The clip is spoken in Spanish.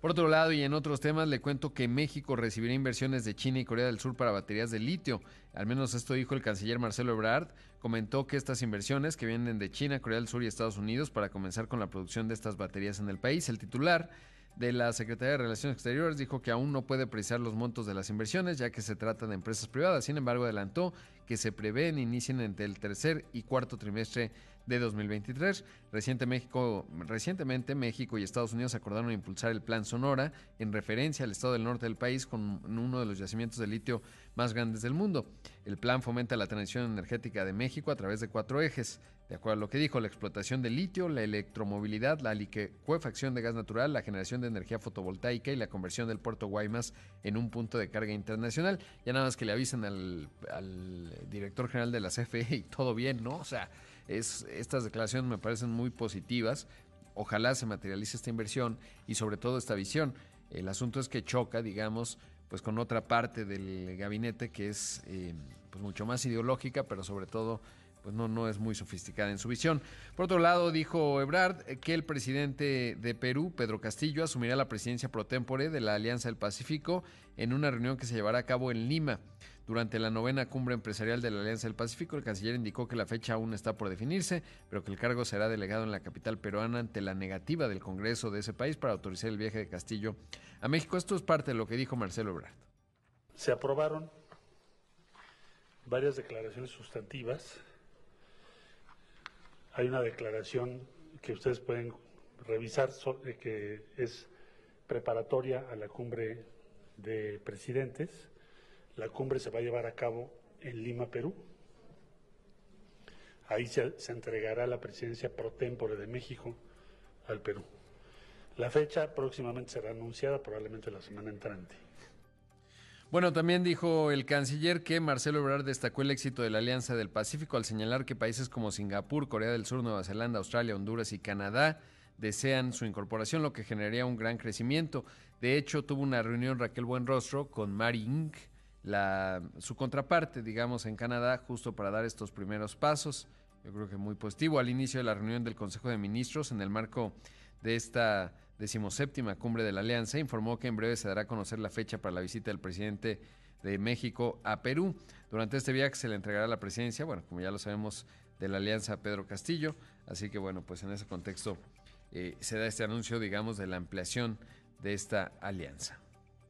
Por otro lado, y en otros temas, le cuento que México recibirá inversiones de China y Corea del Sur para baterías de litio. Al menos esto dijo el canciller Marcelo Ebrard. Comentó que estas inversiones que vienen de China, Corea del Sur y Estados Unidos para comenzar con la producción de estas baterías en el país. El titular de la Secretaría de Relaciones Exteriores dijo que aún no puede precisar los montos de las inversiones, ya que se trata de empresas privadas. Sin embargo, adelantó que se prevén inicien entre el tercer y cuarto trimestre de 2023. Reciente México, recientemente México y Estados Unidos acordaron impulsar el Plan Sonora en referencia al estado del norte del país con uno de los yacimientos de litio más grandes del mundo. El plan fomenta la transición energética de México a través de cuatro ejes. De acuerdo a lo que dijo, la explotación de litio, la electromovilidad, la liquefacción de gas natural, la generación de energía fotovoltaica y la conversión del puerto Guaymas en un punto de carga internacional. Ya nada más que le avisen al, al director general de la CFE y todo bien, ¿no? O sea, es, estas declaraciones me parecen muy positivas. Ojalá se materialice esta inversión y sobre todo esta visión. El asunto es que choca, digamos, pues con otra parte del gabinete que es eh, pues mucho más ideológica, pero sobre todo pues no, no es muy sofisticada en su visión. Por otro lado, dijo Ebrard que el presidente de Perú, Pedro Castillo, asumirá la presidencia pro tempore de la Alianza del Pacífico en una reunión que se llevará a cabo en Lima. Durante la novena cumbre empresarial de la Alianza del Pacífico, el canciller indicó que la fecha aún está por definirse, pero que el cargo será delegado en la capital peruana ante la negativa del Congreso de ese país para autorizar el viaje de Castillo a México. Esto es parte de lo que dijo Marcelo Ebrard. Se aprobaron varias declaraciones sustantivas. Hay una declaración que ustedes pueden revisar eh, que es preparatoria a la cumbre de presidentes la cumbre se va a llevar a cabo en Lima, Perú. Ahí se, entregará la presidencia pro tempore de México al Perú. La fecha próximamente será anunciada, probablemente la semana entrante. Bueno, también dijo el canciller que Marcelo Ebrard destacó el éxito de la Alianza del Pacífico al señalar que países como Singapur, Corea del Sur, Nueva Zelanda, Australia, Honduras y Canadá desean su incorporación, lo que generaría un gran crecimiento. De hecho, tuvo una reunión Raquel Buenrostro con Mari Inc., la, su contraparte, digamos, en Canadá, justo para dar estos primeros pasos. Yo creo que muy positivo. Al inicio de la reunión del Consejo de Ministros, en el marco de esta decimoséptima cumbre de la Alianza, informó que en breve se dará a conocer la fecha para la visita del presidente de México a Perú. Durante este viaje se le entregará la presidencia, bueno, como ya lo sabemos, de la Alianza Pedro Castillo. Así que bueno, pues en ese contexto eh, se da este anuncio, digamos, de la ampliación de esta alianza.